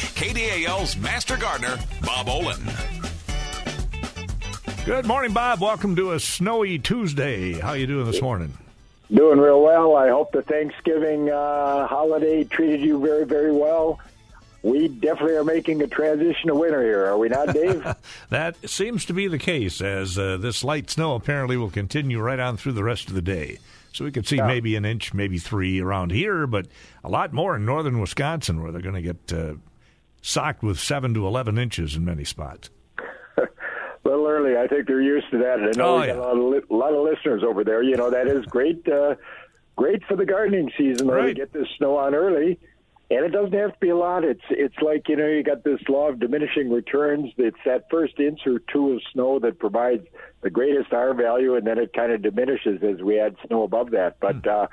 KDAL's Master Gardener, Bob Olen. Good morning, Bob. Welcome to a snowy Tuesday. How you doing this morning? Doing real well. I hope the Thanksgiving uh, holiday treated you very, very well. We definitely are making a transition to winter here, are we not, Dave? that seems to be the case, as uh, this light snow apparently will continue right on through the rest of the day. So we could see yeah. maybe an inch, maybe three around here, but a lot more in northern Wisconsin, where they're going to get uh, socked with seven to eleven inches in many spots. a little early. I think they're used to that. I know oh, we yeah. got a lot, of li- a lot of listeners over there. You know that is great. Uh, great for the gardening season right. to get this snow on early and it doesn't have to be a lot. It's it's like you know you got this law of diminishing returns. It's that first inch or two of snow that provides the greatest R value, and then it kind of diminishes as we add snow above that. But uh,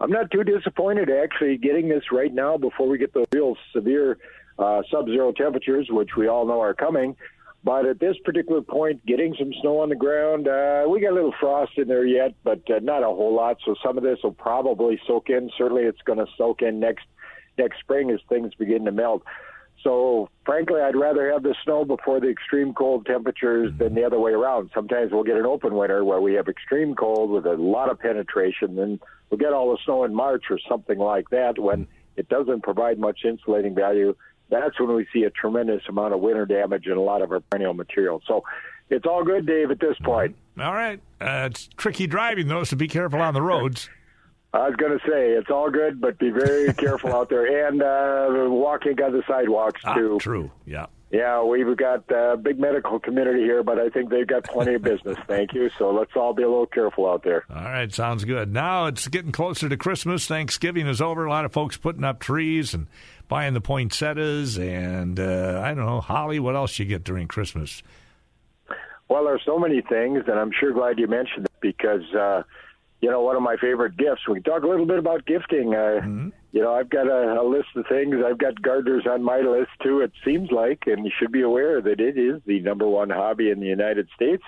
I'm not too disappointed actually getting this right now before we get the real severe uh, sub-zero temperatures, which we all know are coming. But at this particular point, getting some snow on the ground, uh, we got a little frost in there yet, but uh, not a whole lot. So some of this will probably soak in. Certainly, it's going to soak in next next spring as things begin to melt. So, frankly, I'd rather have the snow before the extreme cold temperatures than the other way around. Sometimes we'll get an open winter where we have extreme cold with a lot of penetration, and we'll get all the snow in March or something like that when it doesn't provide much insulating value. That's when we see a tremendous amount of winter damage in a lot of our perennial material. So, it's all good, Dave, at this point. All right. Uh, it's tricky driving, though, so be careful on the roads. I was going to say it's all good, but be very careful out there and uh, walking on the sidewalks ah, too. True. Yeah. Yeah, we've got a big medical community here, but I think they've got plenty of business. Thank you. So let's all be a little careful out there. All right, sounds good. Now it's getting closer to Christmas. Thanksgiving is over. A lot of folks putting up trees and buying the poinsettias and uh, I don't know holly. What else you get during Christmas? Well, there's so many things, and I'm sure glad you mentioned it because. Uh, you know, one of my favorite gifts. We can talk a little bit about gifting. Uh, mm-hmm. You know, I've got a, a list of things. I've got gardeners on my list too. It seems like, and you should be aware that it is the number one hobby in the United States.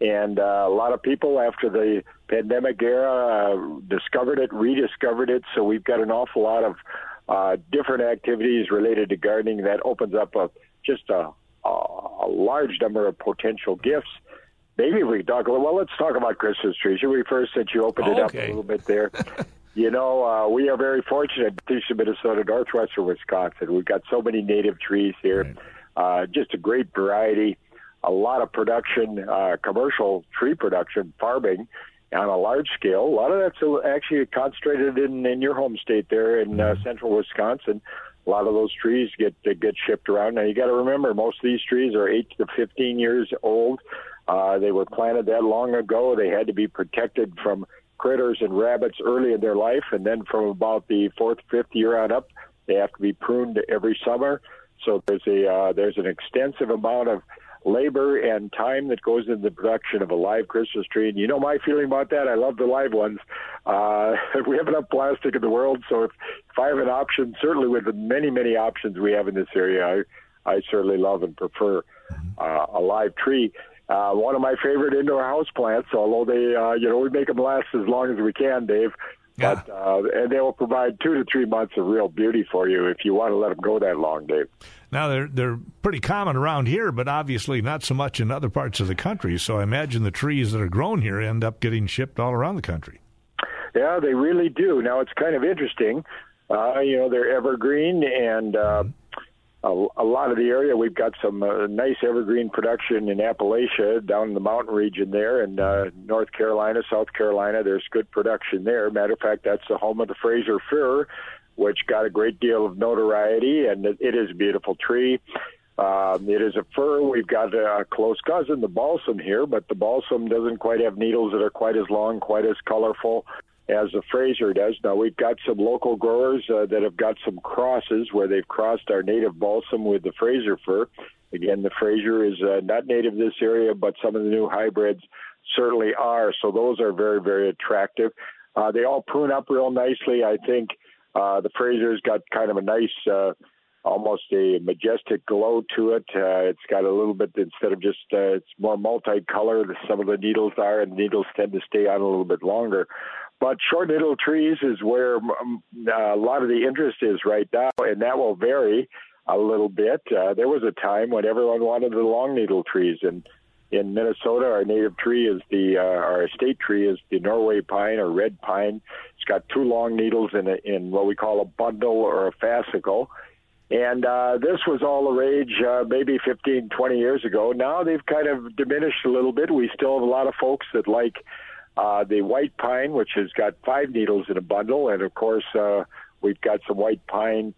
And uh, a lot of people after the pandemic era uh, discovered it, rediscovered it. So we've got an awful lot of uh, different activities related to gardening that opens up a just a, a large number of potential gifts maybe we talk a little. Well, let's talk about Christmas trees. Should we first, since you opened it up a little bit there? you know, uh, we are very fortunate, East Minnesota, northwestern Wisconsin. We've got so many native trees here. Right. Uh, just a great variety, a lot of production, uh, commercial tree production, farming on a large scale. A lot of that's actually concentrated in, in your home state there in uh, mm-hmm. central Wisconsin. A lot of those trees get get shipped around. Now you got to remember, most of these trees are eight to fifteen years old. Uh, they were planted that long ago. They had to be protected from critters and rabbits early in their life, and then from about the fourth, fifth year on up, they have to be pruned every summer. So there's a uh, there's an extensive amount of labor and time that goes into the production of a live Christmas tree. And you know my feeling about that. I love the live ones. Uh, we have enough plastic in the world, so if, if I have an option, certainly with the many many options we have in this area, I I certainly love and prefer uh, a live tree. Uh, one of my favorite indoor house plants, although they, uh, you know, we make them last as long as we can, Dave. Yeah. But uh, and they will provide two to three months of real beauty for you if you want to let them go that long, Dave. Now they're they're pretty common around here, but obviously not so much in other parts of the country. So I imagine the trees that are grown here end up getting shipped all around the country. Yeah, they really do. Now it's kind of interesting. Uh, you know, they're evergreen, and uh, mm-hmm a, a lot of the area. We've got some uh, nice evergreen production in Appalachia, down in the mountain region there, and uh, North Carolina, South Carolina. There's good production there. Matter of fact, that's the home of the Fraser fir, which got a great deal of notoriety, and it, it is a beautiful tree. Um, it is a fir. We've got a close cousin, the balsam here, but the balsam doesn't quite have needles that are quite as long, quite as colorful as the Fraser does. Now we've got some local growers uh, that have got some crosses where they've crossed our native balsam with the Fraser fir. Again, the Fraser is uh, not native to this area, but some of the new hybrids certainly are. So those are very, very attractive. Uh, they all prune up real nicely. I think uh, the Fraser's got kind of a nice, uh, almost a majestic glow to it. Uh, it's got a little bit instead of just uh, it's more multicolored. Some of the needles are, and needles tend to stay on a little bit longer. But short little trees is where um, uh, a lot of the interest is right now, and that will vary. a little bit. Uh, there was a time when everyone wanted the long needle trees, and in Minnesota, our native tree is the uh, our state tree is the Norway pine or red pine. It's got two long needles in a, in what we call a bundle or a fascicle. And uh, this was all the rage uh, maybe 15, 20 years ago. Now they've kind of diminished a little bit. We still have a lot of folks that like uh, the white pine, which has got five needles in a bundle. And of course, uh, we've got some white pine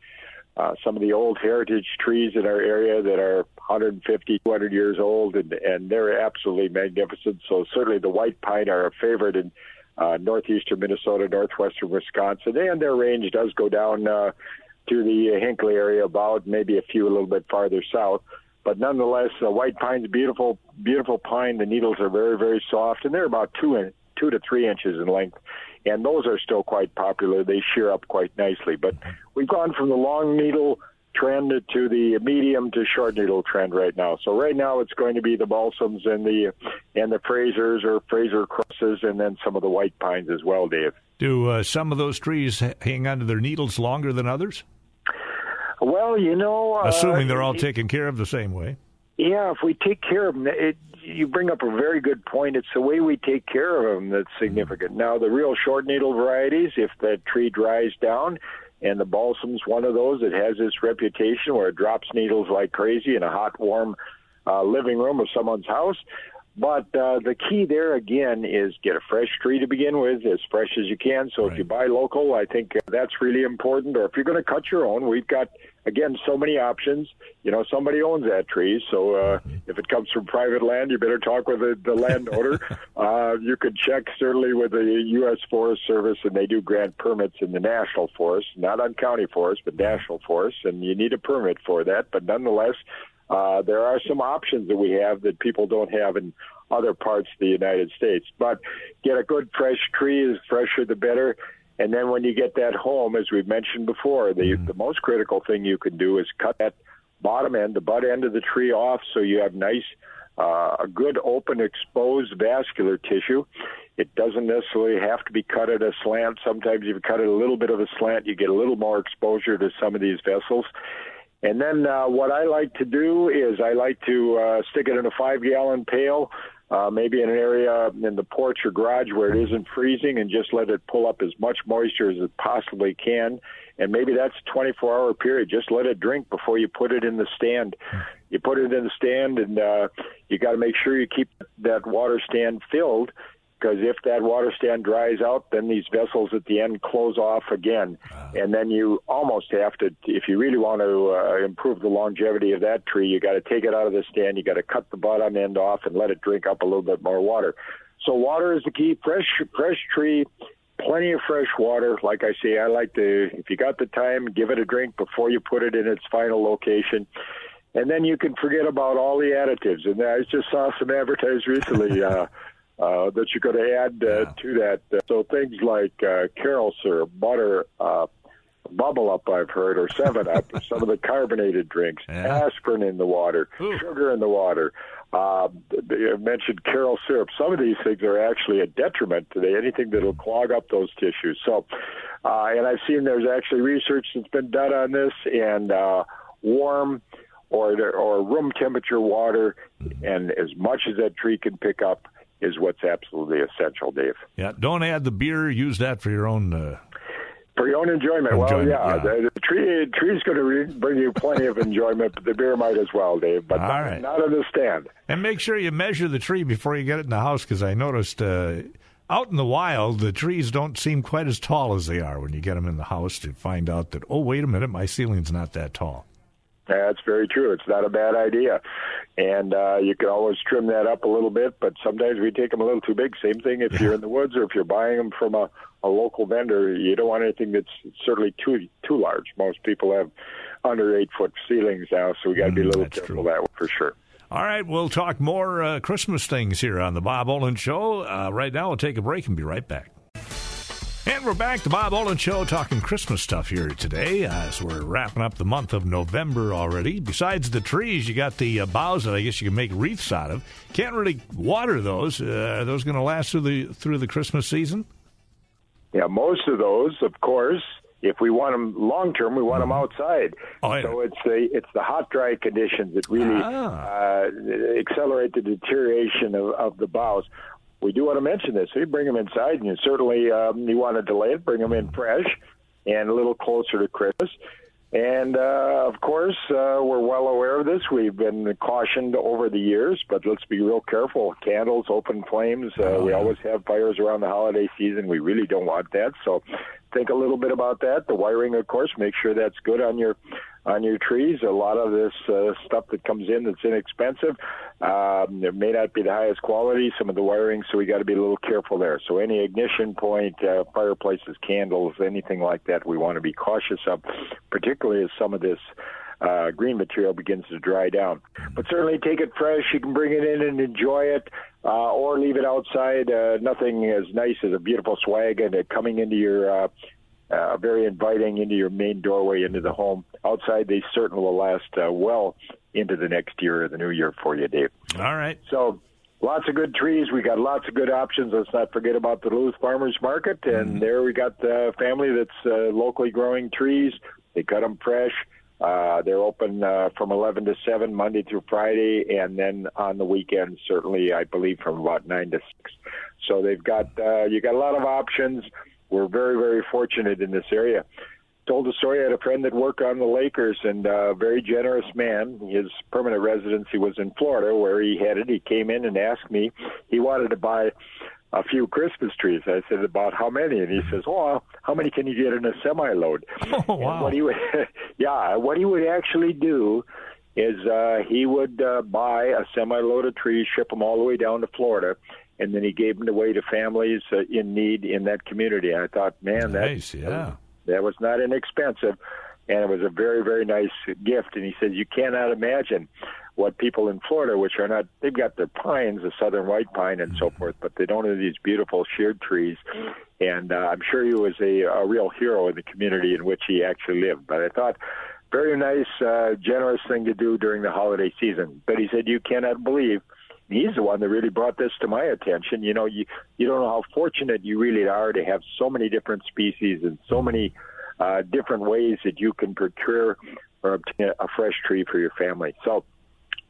uh, some of the old heritage trees in our area that are 150, 200 years old, and, and they're absolutely magnificent. So certainly the white pine are a favorite in uh, northeastern Minnesota, northwestern Wisconsin, and their range does go down uh, to the Hinckley area, about maybe a few a little bit farther south. But nonetheless, the white pine's beautiful, beautiful pine. The needles are very, very soft, and they're about two in, two to three inches in length and those are still quite popular. They shear up quite nicely. But we've gone from the long needle trend to the medium to short needle trend right now. So right now it's going to be the balsams and the and the Frasers or Fraser crosses, and then some of the white pines as well, Dave. Do uh, some of those trees hang onto their needles longer than others? Well, you know, uh, assuming they're all taken care of the same way. Yeah, if we take care of them, it, you bring up a very good point. It's the way we take care of them that's significant. Now, the real short needle varieties, if that tree dries down, and the balsam's one of those, it has this reputation where it drops needles like crazy in a hot, warm uh, living room of someone's house. But uh, the key there again is get a fresh tree to begin with, as fresh as you can. So right. if you buy local, I think that's really important. Or if you're going to cut your own, we've got again so many options. You know, somebody owns that tree, so uh, if it comes from private land, you better talk with the, the landowner. uh, you could check certainly with the U.S. Forest Service, and they do grant permits in the national forest, not on county forest, but national forests, and you need a permit for that. But nonetheless, uh, there are some options that we have that people don't have in other parts of the United States. But get a good fresh tree, is fresher the better. And then when you get that home, as we've mentioned before, the, mm-hmm. the most critical thing you can do is cut that bottom end, the butt end of the tree off so you have nice, uh, a good open exposed vascular tissue. It doesn't necessarily have to be cut at a slant. Sometimes if you cut it a little bit of a slant, you get a little more exposure to some of these vessels. And then uh, what I like to do is I like to uh, stick it in a five gallon pail, uh, maybe in an area in the porch or garage where it isn't freezing, and just let it pull up as much moisture as it possibly can. And maybe that's a 24 hour period. Just let it drink before you put it in the stand. You put it in the stand, and uh, you got to make sure you keep that water stand filled because if that water stand dries out, then these vessels at the end close off again, wow. and then you almost have to, if you really want to uh, improve the longevity of that tree, you got to take it out of the stand, you got to cut the bottom end off and let it drink up a little bit more water. So water is the key. Fresh, fresh tree, plenty of fresh water. Like I say, I like to, if you got the time, give it a drink before you put it in its final location and then you can forget about all the additives. And I just saw some advertised recently. Uh, uh, that you could add uh, yeah. to that. Uh, so things like uh, Karo syrup, butter, uh, Bubble Up, I've heard, or Seven Up, or some of the carbonated drinks, yeah. aspirin in the water, Ooh. sugar in the water. Uh, you mentioned Karo syrup. Some of these things are actually a detriment to the, anything that will clog up those tissues. So, uh, and I've seen there's actually research that's been done on this, and uh, warm or or room temperature water, mm-hmm. and as much as that tree can pick up is what's absolutely essential, Dave. Yeah, don't add the beer. Use that for your own. Uh, for your own enjoyment. enjoyment well, yeah, yeah. The, the, tree tree's going to re- bring you plenty of enjoyment, but the beer might as well, Dave. But not, right. not on the stand. And make sure you measure the tree before you get it in the house, because I noticed. Uh, out in the wild, the trees don't seem quite as tall as they are when you get them in the house to find out that, oh, wait a minute, my ceiling's not that tall. That's very true. It's not a bad idea. And uh, you can always trim that up a little bit, but sometimes we take them a little too big. Same thing if you're in the woods or if you're buying them from a, a local vendor. You don't want anything that's certainly too too large. Most people have under eight foot ceilings now, so we got to be a mm, little careful true. that for sure. All right, we'll talk more uh, Christmas things here on the Bob Olen Show. Uh, right now, we'll take a break and be right back. And we're back, the Bob Olen Show, talking Christmas stuff here today as we're wrapping up the month of November already. Besides the trees, you got the uh, boughs that I guess you can make wreaths out of. Can't really water those. Uh, are those going to last through the through the Christmas season? Yeah, most of those, of course, if we want them long term, we want them Mm-hmm. outside. Oh, yeah. So it's the it's the hot dry conditions that really Ah. uh, accelerate the deterioration of, of the boughs. We do want to mention this. So you bring them inside, and you certainly um, you want to delay it. Bring them in fresh and a little closer to Christmas. And uh, of course, uh, we're well aware of this. We've been cautioned over the years, but let's be real careful. Candles, open flames. Uh, we always have fires around the holiday season. We really don't want that. So think a little bit about that. The wiring, of course, make sure that's good on your on your trees. A lot of this uh, stuff that comes in that's inexpensive, um, it may not be the highest quality. Some of the wiring, so we got to be a little careful there. So any ignition point, uh, fireplaces, candles, anything like that, we want to be cautious of, particularly as some of this. Uh, green material begins to dry down, but certainly take it fresh. You can bring it in and enjoy it, uh, or leave it outside. Uh, nothing as nice as a beautiful swag and it coming into your uh, uh, very inviting into your main doorway into the home. Outside, they certainly will last uh, well into the next year or the new year for you, Dave. All right. So lots of good trees. We got lots of good options. Let's not forget about the Duluth Farmers Market. And there we got the family that's uh, locally growing trees. They cut them fresh. Uh, they're open uh, from 11 to 7 Monday through Friday, and then on the weekends, certainly, I believe, from about 9 to 6. So they've got uh, you got a lot of options. We're very, very fortunate in this area. Told a story. I had a friend that worked on the Lakers, and a very generous man. His permanent residency was in Florida, where he headed. He came in and asked me. He wanted to buy a few Christmas trees. I said, about how many? And he says, oh, how many can you get in a semi-load? Oh, And wow. what he would, yeah, what he would actually do is uh, he would uh, buy a semi-load of trees, ship them all the way down to Florida, and then he gave them away to families uh, in need in that community. I thought, man, that yeah. that was not inexpensive, and it was a very, very nice gift. And he says, you cannot imagine what people in Florida, which are not, they've got their pines, the southern white pine and so forth, but they don't have these beautiful sheared trees. And uh, I'm sure he was a, a real hero in the community in which he actually lived. But I thought, very nice, uh, generous thing to do during the holiday season. But he said, you cannot believe he's the one that really brought this to my attention. You know, you you don't know how fortunate you really are to have so many different species and so many uh, different ways that you can procure or obtain a fresh tree for your family. So,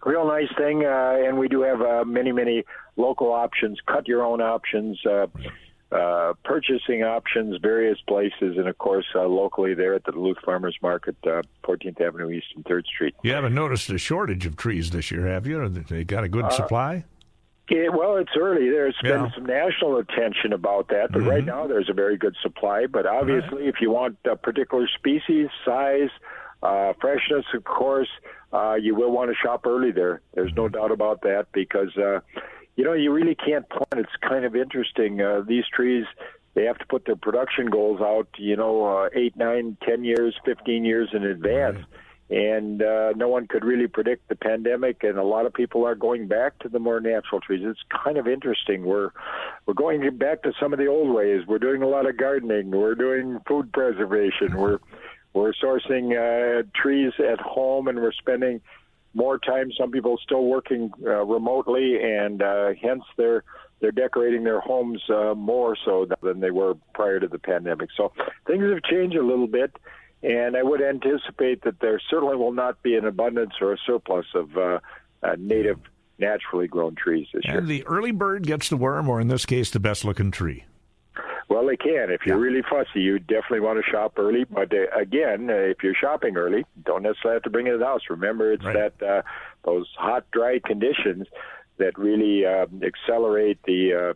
real nice thing, uh, and we do have uh, many many local options, cut your own options. Uh, uh, purchasing options, various places, and of course uh, locally there at the Duluth Farmers Market, uh, 14th Avenue East and 3rd Street. You haven't noticed a shortage of trees this year, have you? They got a good supply? Yeah, well, it's early. There's Yeah. been some national attention about that, but right now there's a very good supply. But obviously, if you want a particular species, size, uh, freshness, of course, uh, you will want to shop early there. There's no doubt about that because, uh, you know, you really can't plan. It's kind of interesting. Uh, these trees, they have to put their production goals out, you know, uh, eight, nine, ten years, 15 years in advance and uh, no one could really predict the pandemic, and a lot of people are going back to the more natural trees. It's kind of interesting. We're we're going back to some of the old ways. We're doing a lot of gardening. We're doing food preservation. We're we're sourcing uh, trees at home, and we're spending more time. Some people still working uh, remotely, and uh, hence they're they're decorating their homes uh, more so than they were prior to the pandemic. So things have changed a little bit. And I would anticipate that there certainly will not be an abundance or a surplus of uh, uh, native, naturally grown trees this year. And the early bird gets the worm, or in this case, the best looking tree. Well, they can. If you're really fussy, you definitely want to shop early. But uh, again, uh, if you're shopping early, don't necessarily have to bring it to the house. Remember, it's Right. that uh, those hot, dry conditions that really uh, accelerate the. Uh,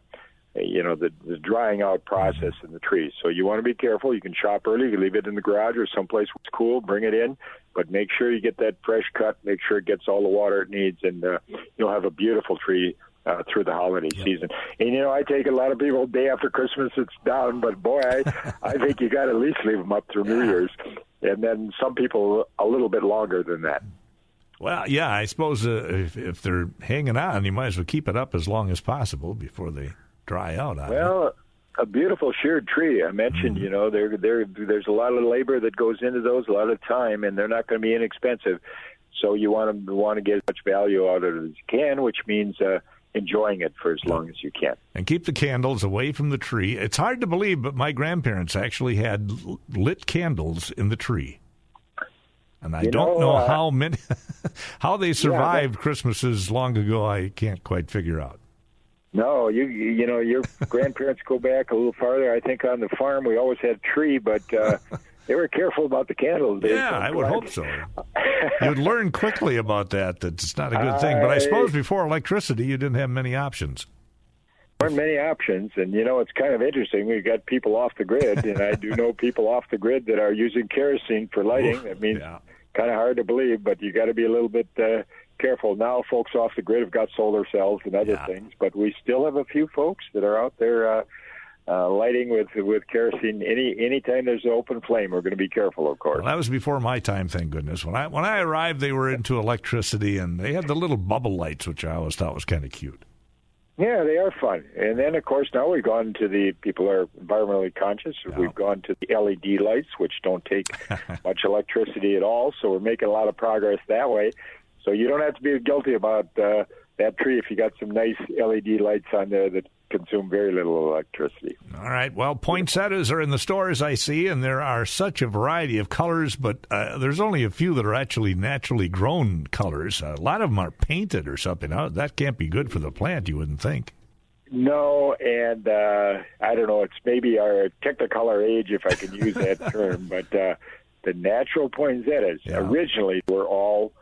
you know the, the drying out process in the trees. So you want to be careful. You can shop early. You can leave it in the garage or someplace where it's cool. Bring it in, but make sure you get that fresh cut. Make sure it gets all the water it needs, and uh, you'll have a beautiful tree uh, through the holiday season. And you know, I take a lot of people day after Christmas it's down, but boy, I I think you got to at least leave them up through New Year's, and then some people a little bit longer than that. Well, yeah, I suppose uh, if, if they're hanging on, you might as well keep it up as long as possible before they dry out. It. Well, a beautiful sheared tree. I mentioned, you know, there there there's a lot of labor that goes into those, a lot of time, and they're not going to be inexpensive. So you want to want to get as much value out of it as you can, which means uh, enjoying it for as long as you can. And keep the candles away from the tree. It's hard to believe, but my grandparents actually had lit candles in the tree. And I you don't know, know uh, how many, how they survived yeah, Christmases long ago. I can't quite figure out. No, you you know your grandparents go back a little farther. I think on the farm we always had a tree, but uh, they were careful about the candles. yeah, I would hope so. You'd learn quickly about that. That it's not a good thing. But I suppose before electricity, you didn't have many options. There weren't many options, and you know it's kind of interesting. We've got people off the grid, and I do know people off the grid that are using kerosene for lighting. Oof, I mean, yeah. kind of hard to believe, but you got to be a little bit. Uh, careful. Now, folks off the grid have got solar cells and other yeah. things, but we still have a few folks that are out there uh, uh, lighting with with kerosene. Any anytime there's an open flame, we're going to be careful, of course. Well, that was before my time, thank goodness. When I when I arrived, they were into electricity, and they had the little bubble lights, which I always thought was kind of cute. Yeah, they are fun. And then, of course, now we've gone to the people are environmentally conscious. Yeah. We've gone to the LED lights, which don't take much electricity at all. So we're making a lot of progress that way. So you don't have to be guilty about uh, that tree if you got some nice LED lights on there that consume very little electricity. All right. Well, poinsettias are in the stores, I see, and there are such a variety of colors, but uh, there's only a few that are actually naturally grown colors. A lot of them are painted or something. Oh, that can't be good for the plant, you wouldn't think. No, and uh, I don't know. It's maybe our technicolor age, if I can use that term, but uh, the natural poinsettias yeah. originally were all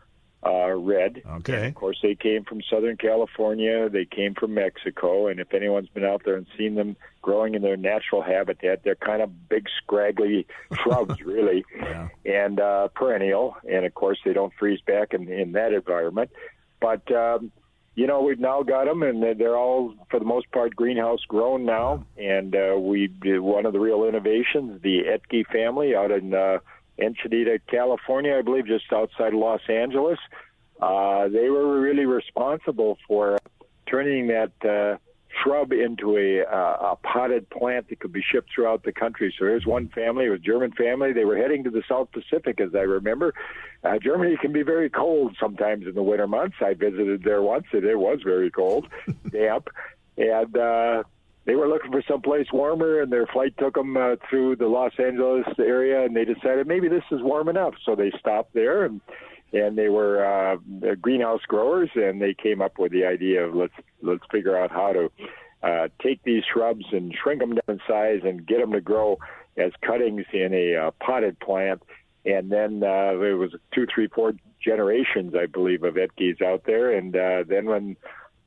uh, red. Okay. And of course, they came from Southern California. They came from Mexico. And if anyone's been out there and seen them growing in their natural habitat, they're kind of big, scraggly shrubs, really, yeah. and uh, perennial. And of course, they don't freeze back in, in that environment. But um, you know, we've now got them, and they're all, for the most part, greenhouse grown now. And uh, we did one of the real innovations, the Ecke family out in uh, Encinita, California, I believe, just outside Los Angeles. Uh, they were really responsible for turning that uh, shrub into a, uh, a potted plant that could be shipped throughout the country. So here's one family, a German family. They were heading to the South Pacific, as I remember. Uh, Germany can be very cold sometimes in the winter months. I visited there once, and it was very cold, damp. And uh, they were looking for someplace warmer, and their flight took them uh, through the Los Angeles area, and they decided maybe this is warm enough, so they stopped there, and and they were uh, greenhouse growers, and they came up with the idea of let's let's figure out how to uh, take these shrubs and shrink them down in size and get them to grow as cuttings in a uh, potted plant, and then uh, there was two, three, four generations, I believe, of Eckes out there, and uh, then when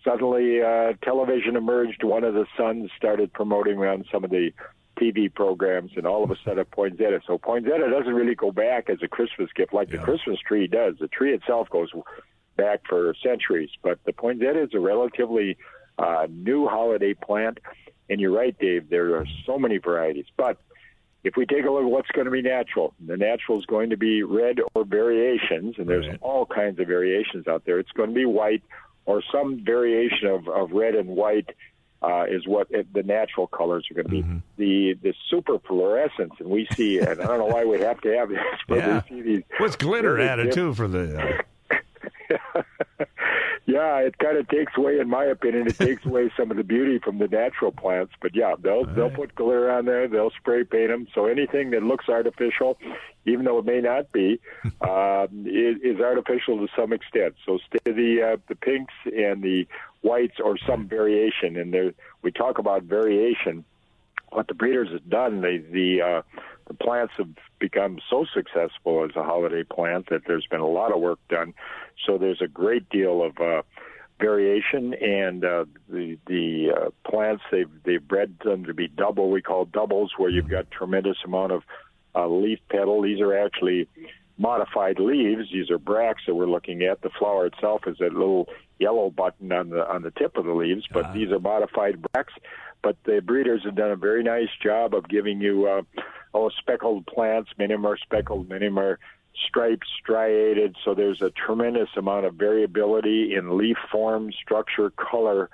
suddenly uh, television emerged. One of the sons started promoting on some of the TV programs, and all of a sudden poinsettia. So poinsettia doesn't really go back as a Christmas gift like yeah. the Christmas tree does. The tree itself goes back for centuries, but the poinsettia is a relatively uh, new holiday plant. And you're right, Dave. There are so many varieties, but if we take a look at what's going to be natural, the natural is going to be red or variations, and there's all kinds of variations out there. It's going to be white or some variation of, of red and white uh, is what it, the natural colors are going to be. Mm-hmm. The the super fluorescence, and we see, and I don't know why we have to have this, but yeah. we see these. What's glitter added too for the? Uh... yeah, it kind of takes away, in my opinion, it takes away some of the beauty from the natural plants. But yeah, they'll they'll put glitter on there. They'll spray paint them. So anything that looks artificial, even though it may not be, uh, is, is artificial to some extent. So stay the uh, the pinks and the whites or some variation. And there, we talk about variation. What the breeders have done, they, the uh, the plants have become so successful as a holiday plant that there's been a lot of work done. So there's a great deal of uh, variation, and uh, the the uh, plants they've they've bred them to be double. We call doubles, where you've got tremendous amount of uh, leaf petal. These are actually modified leaves. These are bracts that we're looking at. The flower itself is a little yellow button on the on the tip of the leaves, but uh-huh. these are modified bracts. But the breeders have done a very nice job of giving you uh, oh speckled plants. Many of them are speckled, many of them are striped, striated. So there's a tremendous amount of variability in leaf form, structure, color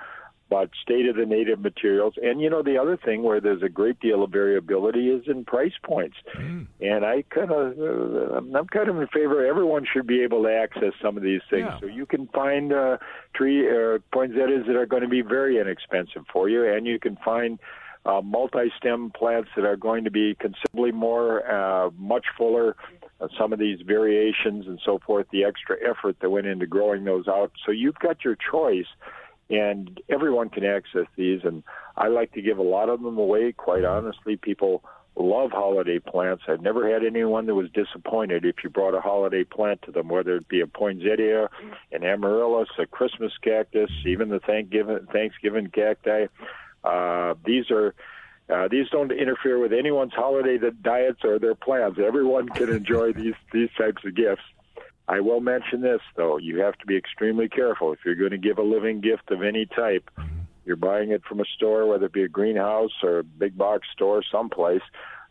but stay to the native materials. And you know, the other thing where there's a great deal of variability is in price points. Mm. And I kind of, uh, I'm kind of in favor. Everyone should be able to access some of these things. Yeah. So you can find uh, tree uh, poinsettias that are going to be very inexpensive for you, and you can find. Uh, multi-stem plants that are going to be considerably more, uh, much fuller, uh, some of these variations and so forth, the extra effort that went into growing those out. So you've got your choice and everyone can access these. And I like to give a lot of them away. Quite honestly, people love holiday plants. I've never had anyone that was disappointed if you brought a holiday plant to them, whether it be a poinsettia, an amaryllis, a Christmas cactus, even the Thanksgiving Thanksgiving cacti. Uh, these are uh, these don't interfere with anyone's holiday diets or their plans. Everyone can enjoy these these types of gifts. I will mention this, though. You have to be extremely careful. If you're going to give a living gift of any type, you're buying it from a store, whether it be a greenhouse or a big box store someplace,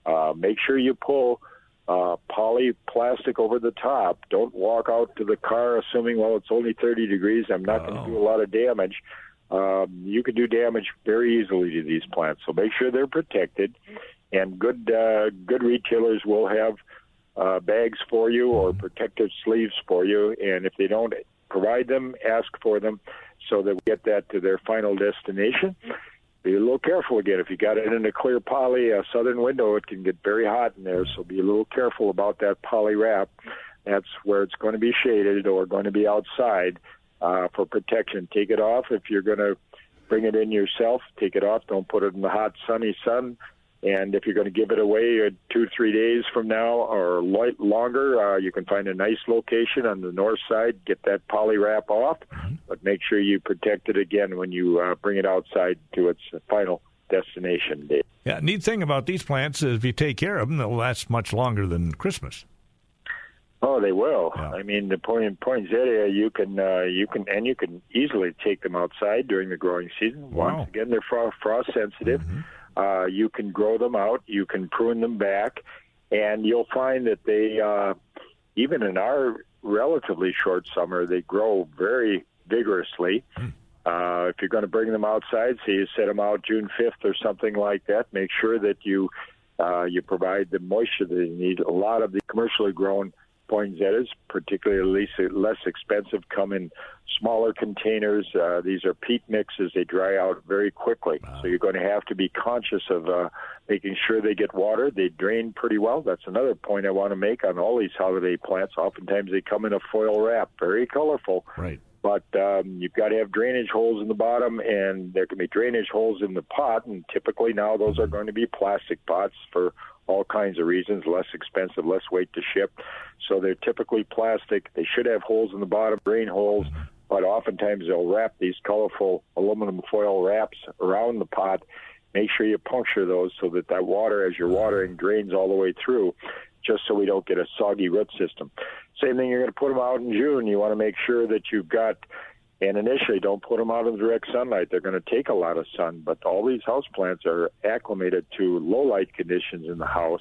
uh, make sure you pull uh, poly plastic over the top. Don't walk out to the car assuming, well, it's only 30 degrees. I'm not oh. going to do a lot of damage. Um, you can do damage very easily to these plants. So make sure they're protected. And good uh, good retailers will have uh, bags for you or mm-hmm. protective sleeves for you. And if they don't provide them, ask for them so that we get that to their final destination. Be a little careful again. If you got it in a clear poly, a southern window, it can get very hot in there. So be a little careful about that poly wrap. That's where it's going to be shaded or going to be outside uh, for protection. Take it off if you're going to bring it in yourself. Take it off. Don't put it in the hot, sunny sun. And if you're going to give it away uh, two, three days from now or longer, uh, you can find a nice location on the north side. Get that poly wrap off, mm-hmm. but make sure you protect it again when you uh, bring it outside to its final destination date. Yeah, neat thing about these plants is if you take care of them, they'll last much longer than Christmas. Oh, they will. Yeah. I mean, the point poinsettia, you can uh, you can and you can easily take them outside during the growing season. Wow. Once again, they're frost, frost sensitive. Mm-hmm. Uh, you can grow them out, you can prune them back, and you'll find that they, uh, even in our relatively short summer, they grow very vigorously. Uh, if you're going to bring them outside, say you set them out June 5th or something like that, make sure that you uh, you provide the moisture that they need. A lot of the commercially grown poinsettias, particularly less expensive, come in smaller containers. Uh, these are peat mixes; they dry out very quickly. Wow. So you're going to have to be conscious of uh, making sure they get water. They drain pretty well. That's another point I want to make on all these holiday plants. Oftentimes they come in a foil wrap, very colorful. Right. But um, you've got to have drainage holes in the bottom, and there can be drainage holes in the pot. And typically now those are going to be plastic pots for all kinds of reasons, less expensive, less weight to ship. So they're typically plastic. They should have holes in the bottom, drain holes, but oftentimes they'll wrap these colorful aluminum foil wraps around the pot. Make sure you puncture those so that that water, as you're watering, drains all the way through, just so we don't get a soggy root system. Same thing, you're going to put them out in June. You want to make sure that you've got and initially, don't put them out in direct sunlight. They're going to take a lot of sun, but all these house plants are acclimated to low light conditions in the house.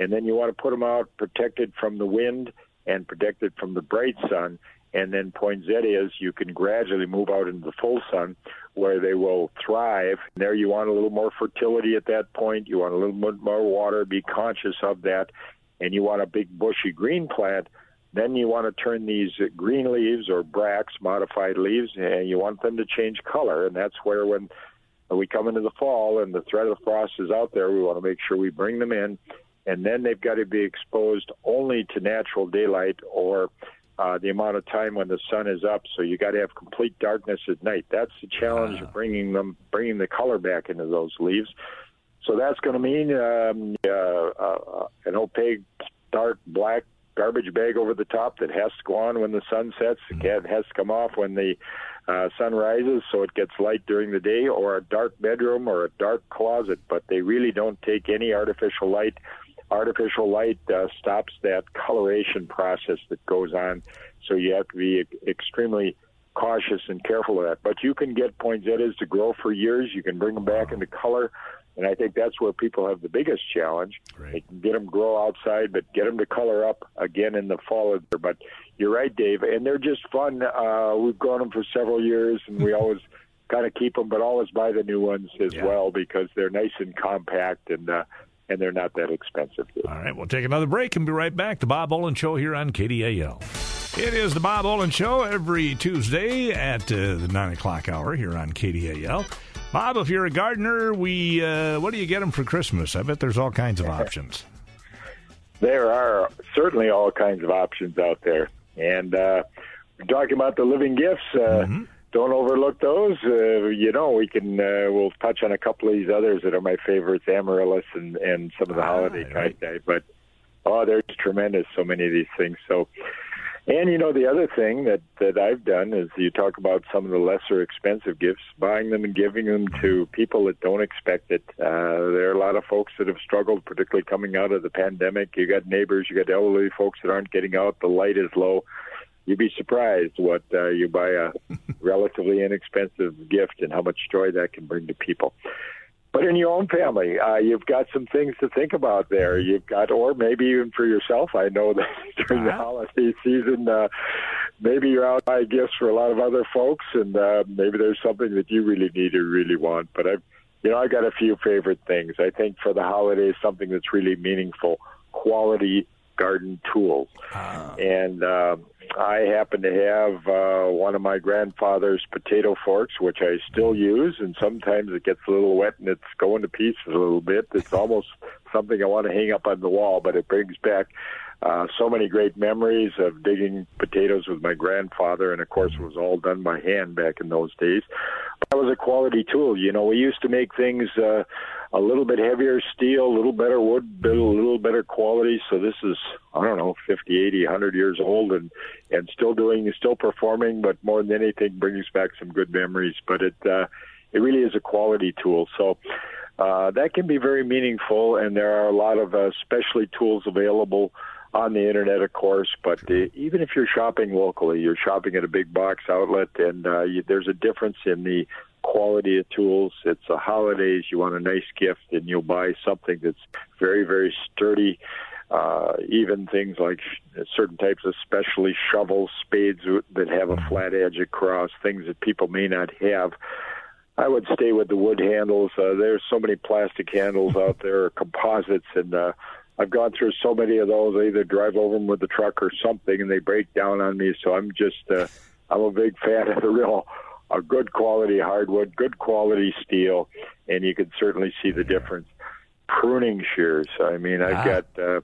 And then you want to put them out protected from the wind and protected from the bright sun. And then poinsettias, you can gradually move out into the full sun where they will thrive. There, you want a little more fertility at that point. You want a little bit more water. Be conscious of that. And you want a big bushy green plant then you want to turn these green leaves or bracts, modified leaves, and you want them to change color. And that's where when we come into the fall and the threat of the frost is out there, we want to make sure we bring them in. And then they've got to be exposed only to natural daylight or uh, the amount of time when the sun is up. So you got to have complete darkness at night. That's the challenge of bringing them, bringing the color back into those leaves. So that's going to mean um, uh, uh, an opaque, dark black garbage bag over the top that has to go on when the sun sets. The cat has to come off when the uh, sun rises, so it gets light during the day, or a dark bedroom or a dark closet. But they really don't take any artificial light. Artificial light uh, stops that coloration process that goes on, so you have to be extremely cautious and careful of that. But you can get poinsettias to grow for years. You can bring them back into color. And I think that's where people have the biggest challenge. Right. They can get them grow outside, but get them to color up again in the fall. But you're right, Dave, and they're just fun. Uh, we've grown them for several years, and we always kind of keep them, but always buy the new ones as Yeah. well because they're nice and compact and uh, and they're not that expensive. All right, we'll take another break and be right back. The Bob Olen Show here on KDAL. It is the Bob Olen Show every Tuesday at uh, the 9 o'clock hour here on KDAL. Bob, if you're a gardener, we uh, what do you get them for Christmas? I bet there's all kinds of options. There are certainly all kinds of options out there, and uh, we're talking about the living gifts. Uh, Mm-hmm. Don't overlook those. Uh, you know, we can. Uh, we'll touch on a couple of these others that are my favorites, amaryllis and and some of the Ah, holiday right. cacti. But oh, there's tremendous. So many of these things. So. And you know the other thing that that I've done is you talk about some of the lesser expensive gifts, buying them and giving them to people that don't expect it. Uh, there are a lot of folks that have struggled, particularly coming out of the pandemic. You got neighbors, you got elderly folks that aren't getting out. The light is low. You'd be surprised what uh, you buy a relatively inexpensive gift and how much joy that can bring to people. But in your own family, uh, you've got some things to think about there. You've got, or maybe even for yourself. I know that during the Uh-huh. holiday season, uh, maybe you're out buying gifts for a lot of other folks, and uh, maybe there's something that you really need or really want. But I've, you know, I've got a few favorite things. I think for the holidays, something that's really meaningful, quality garden tools. And uh, I happen to have uh, one of my grandfather's potato forks, which I still use, and sometimes it gets a little wet and it's going to pieces a little bit. It's almost something I want to hang up on the wall, but it brings back uh, so many great memories of digging potatoes with my grandfather, and of course, it was all done by hand back in those days. But That was a quality tool. You know, we used to make things uh, a little bit heavier steel, a little better wood, a little better quality. So this is, I don't know, 50, 80, 100 years old and, and still doing, still performing, but more than anything brings back some good memories. But it, uh, it really is a quality tool. So, uh, that can be very meaningful, and there are a lot of uh, specialty tools available on the internet, of course. But uh, even if you're shopping locally, you're shopping at a big box outlet, and uh, you, there's a difference in the quality of tools. It's the holidays; you want a nice gift, and you'll buy something that's very, very sturdy. Uh, even things like sh- certain types of specialty shovels, spades that have a flat edge across, things that people may not have. I would stay with the wood handles. Uh, there's so many plastic handles out there, or composites, and uh, I've gone through so many of those. I either drive over them with the truck or something, and they break down on me. So I'm just, uh, I'm a big fan of the real, a good quality hardwood, good quality steel, and you can certainly see the difference. Pruning shears. I mean, I've Ah. got. Uh,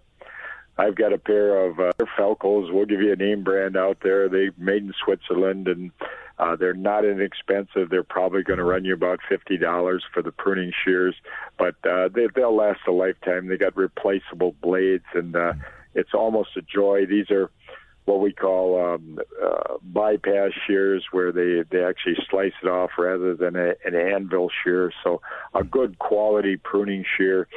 I've got a pair of uh, Felcos. We'll give you a name brand out there. They made in Switzerland, and uh, they're not inexpensive. They're probably going to run you about fifty dollars for the pruning shears, but uh, they, they'll last a lifetime. They got replaceable blades, and uh, it's almost a joy. These are what we call um, uh, bypass shears, where they they actually slice it off rather than a, an anvil shear. So a good quality pruning shear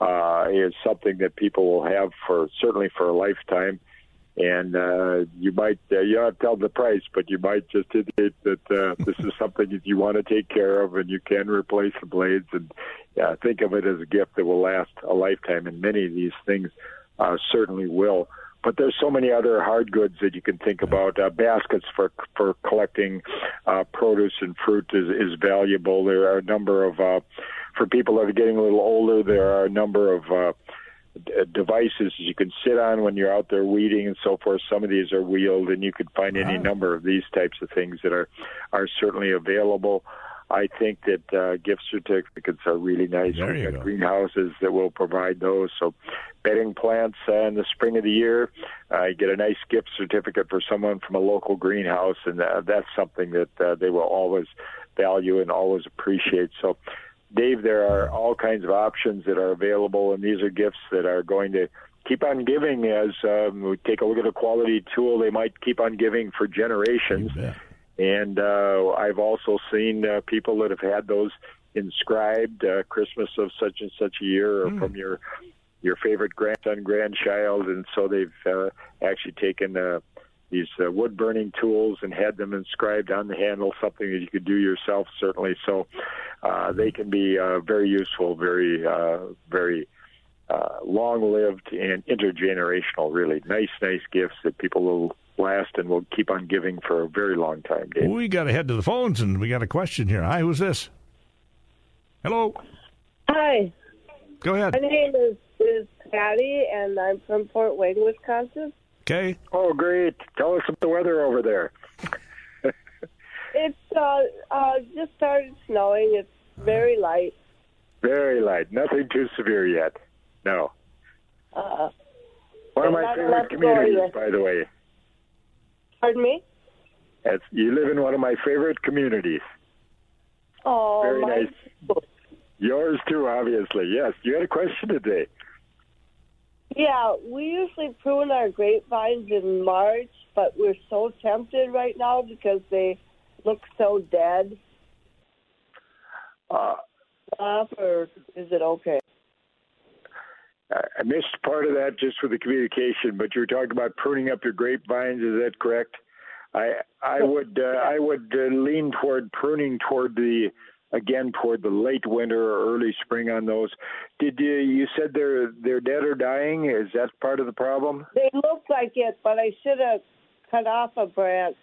uh, is something that people will have for certainly for a lifetime. And uh, you might uh, you don't have to tell the price, but you might just indicate that uh, this is something that you want to take care of, and you can replace the blades. And uh, think of it as a gift that will last a lifetime. And many of these things uh, certainly will. But there's so many other hard goods that you can think about. Uh, baskets for for collecting uh, produce and fruit is, is valuable. There are a number of uh, for people that are getting a little older. There are a number of uh, devices you can sit on when you're out there weeding and so forth. Some of these are wheeled, and you can find any Wow. number of these types of things that are are certainly available. I think that uh, gift certificates are really nice. There We've you got go. greenhouses that will provide those. So, bedding plants uh, in the spring of the year, uh, you get a nice gift certificate for someone from a local greenhouse, and uh, that's something that uh, they will always value and always appreciate. So, Dave, there are all kinds of options that are available, and these are gifts that are going to keep on giving as um, we take a look at a quality tool. They might keep on giving for generations. And uh, I've also seen uh, people that have had those inscribed uh, Christmas of such and such a year or from your your favorite grandson, grandchild, and so they've uh, actually taken uh, these uh, wood burning tools and had them inscribed on the handle, something that you could do yourself certainly. So uh, they can be uh, very useful, very uh, very uh, long lived and intergenerational. Really nice, nice gifts that people will last and will keep on giving for a very long time, Dave. We got to head to the phones, and we got a question here. Hi, who's this? Hello. Hi. Go ahead. My name is, is Patty, and I'm from Port Wing, Wisconsin. Okay. Oh, great. Tell us about the weather over there. It's uh, uh, just started snowing. It's very light. Very light. Nothing too severe yet. No. Uh, One of my favorite communities, by the way. Pardon me? That's, you live in one of my favorite communities. Oh, Very nice. Yours too, obviously. Yes. You had a question today. Yeah, we usually prune our grapevines in March, but we're so tempted right now because they look so dead. Uh, or is it okay? I missed part of that just with the communication, but you were talking about pruning up your grapevines. Is that correct? I I would uh, I would uh, lean toward pruning toward the again toward the late winter or early spring on those. Did you you said they're they're dead or dying? Is that part of the problem? They look like it, but I should have cut off a branch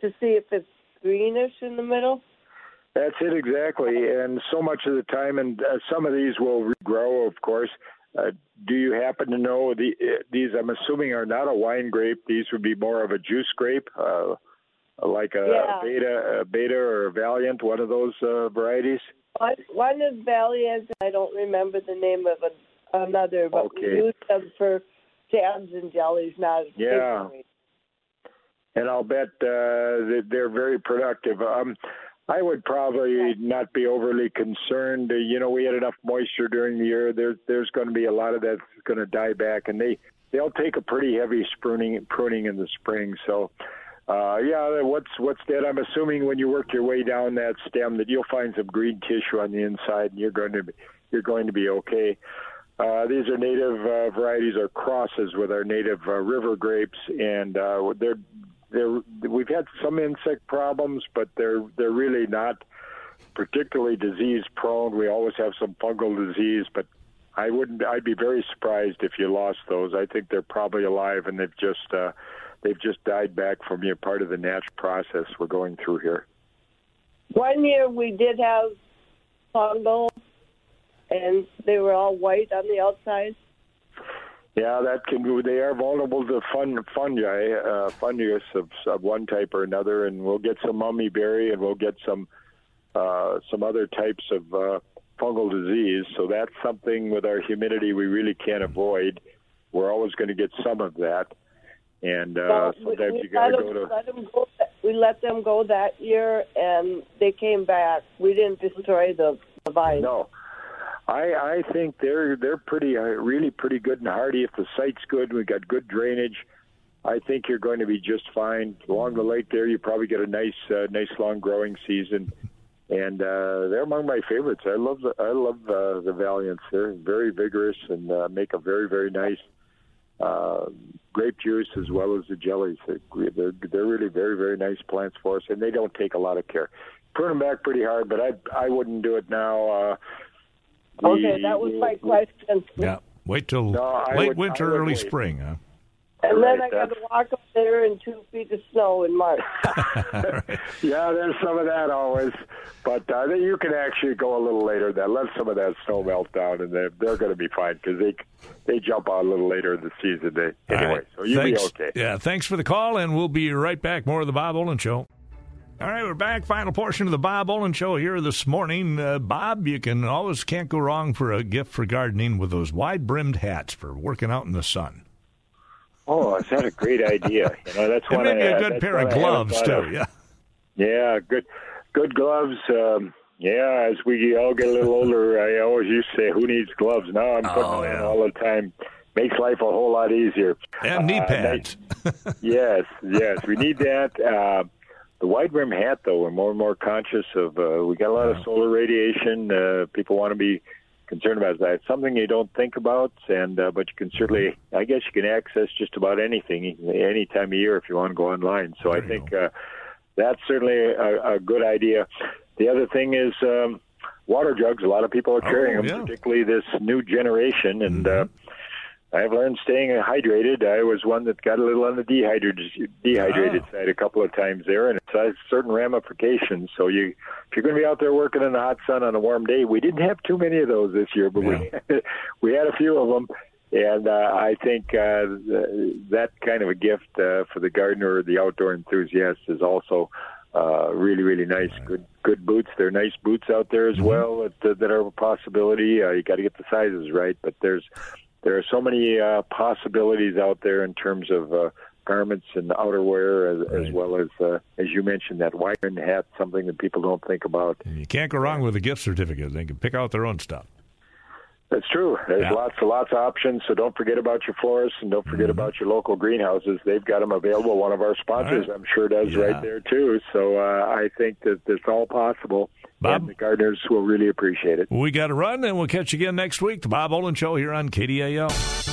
to see if it's greenish in the middle. That's it exactly. And so much of the time, and uh, some of these will regrow, of course. Uh, do you happen to know the uh, these? I'm assuming are not a wine grape. These would be more of a juice grape, uh, like a Yeah. beta, a beta or a Valiant, one of those uh, varieties. One, one is Valiant. I don't remember the name of it, another, but Okay. we use them for jams and jellies, not as Yeah. and I'll bet uh, that they're very productive. Um, I would probably not be overly concerned. Uh, you know, we had enough moisture during the year. There's there's going to be a lot of that's going to die back, and they they'll take a pretty heavy pruning pruning in the spring. So. Uh, yeah, what's what's that? I'm assuming when you work your way down that stem that you'll find some green tissue on the inside, and you're going to be, you're going to be okay. Uh, these are native uh, varieties or crosses with our native uh, river grapes, and uh, they're they're we've had some insect problems, but they're they're really not particularly disease prone. We always have some fungal disease, but I wouldn't. I'd be very surprised if you lost those. I think they're probably alive, and they've just uh, they've just died back from you know, part of the natural process we're going through here. One year we did have fungal, and they were all white on the outside. Yeah, that can. Be they are vulnerable to fun, fungi, uh, fungus of, of one type or another, and we'll get some mummy berry, and we'll get some uh, some other types of uh, fungal disease. So that's something with our humidity we really can't avoid. We're always going to get some of that, and uh, Well, sometimes we you got to go to. let them go. We let them go that year, and they came back. We didn't destroy the, the vine. No, I I think they're they're pretty uh, really pretty good and hardy. If the site's good, we've got good drainage. I think you're going to be just fine along the lake. There, you probably get a nice uh, nice long growing season, and uh, they're among my favorites. I love the I love uh, the Valiants. They're very vigorous and uh, make a very very nice uh, grape juice as well as the jellies. They're, they're really very very nice plants for us, and they don't take a lot of care. Prune them back pretty hard, but I I wouldn't do it now. Uh, Okay, that was my question. Yeah. Wait till No, late would- winter, early wait. spring. Huh? And then Right, I got to walk up there in two feet of snow in March. Yeah, there's some of that always, but uh, then you can actually go a little later. Then let some of that snow melt down, and they're they're going to be fine because they they jump out a little later in the season. They, anyway, right. so you'll be Thanks. okay. Yeah, thanks for the call, and we'll be right back. More of the Bob Olen Show. All right, we're back. Final portion of the Bob Olen Show here this morning. Uh, Bob, you can always can't go wrong for a gift for gardening with those wide brimmed hats for working out in the sun. Oh, is that a great idea? You know, that's one. maybe I, a good pair of gloves too. of. Yeah. Yeah, good, good gloves. Um, yeah, as we all get a little older, I always used to say, "Who needs gloves?" Now I'm putting Oh, them on all the time. Makes life a whole lot easier. And knee Uh, pads. yes, yes, we need that. Uh, the wide rim hat, though, we're more and more conscious of. Uh, we got a lot of solar radiation. Uh, people want to be concerned about that. It's something you don't think about, and uh, but you can certainly, I guess, you can access just about anything any time of year if you want to go online. So I There you think uh, that's certainly a, a good idea. The other thing is. Um, Water jugs. A lot of people are carrying Oh, them, particularly this new generation, and uh, I've learned staying hydrated. I was one that got a little on the dehydrated dehydrated oh. side a couple of times there, and it has certain ramifications. So you, if you're going to be out there working in the hot sun on a warm day, we didn't have too many of those this year, but yeah. we we had a few of them, and uh, I think uh, that kind of a gift uh, for the gardener or the outdoor enthusiast is also uh, really, really nice. Good, good boots. There are nice boots out there as mm-hmm. well that, that are a possibility. Uh, you got to get the sizes right, but there's there are so many uh, possibilities out there in terms of uh, garments and outerwear, as, right. as well as uh, as you mentioned that wiring hat, something that people don't think about. And You can't go wrong with a gift certificate. They can pick out their own stuff. That's true. There's yeah. lots and lots of options. So don't forget about your florists and don't forget mm-hmm. about your local greenhouses. They've got them available. One of our sponsors, right. I'm sure, does yeah. right there too. So uh, I think that it's all possible. Bob, and the gardeners will really appreciate it. We got to run, and we'll catch you again next week. The Bob Olen Show here on KDAL.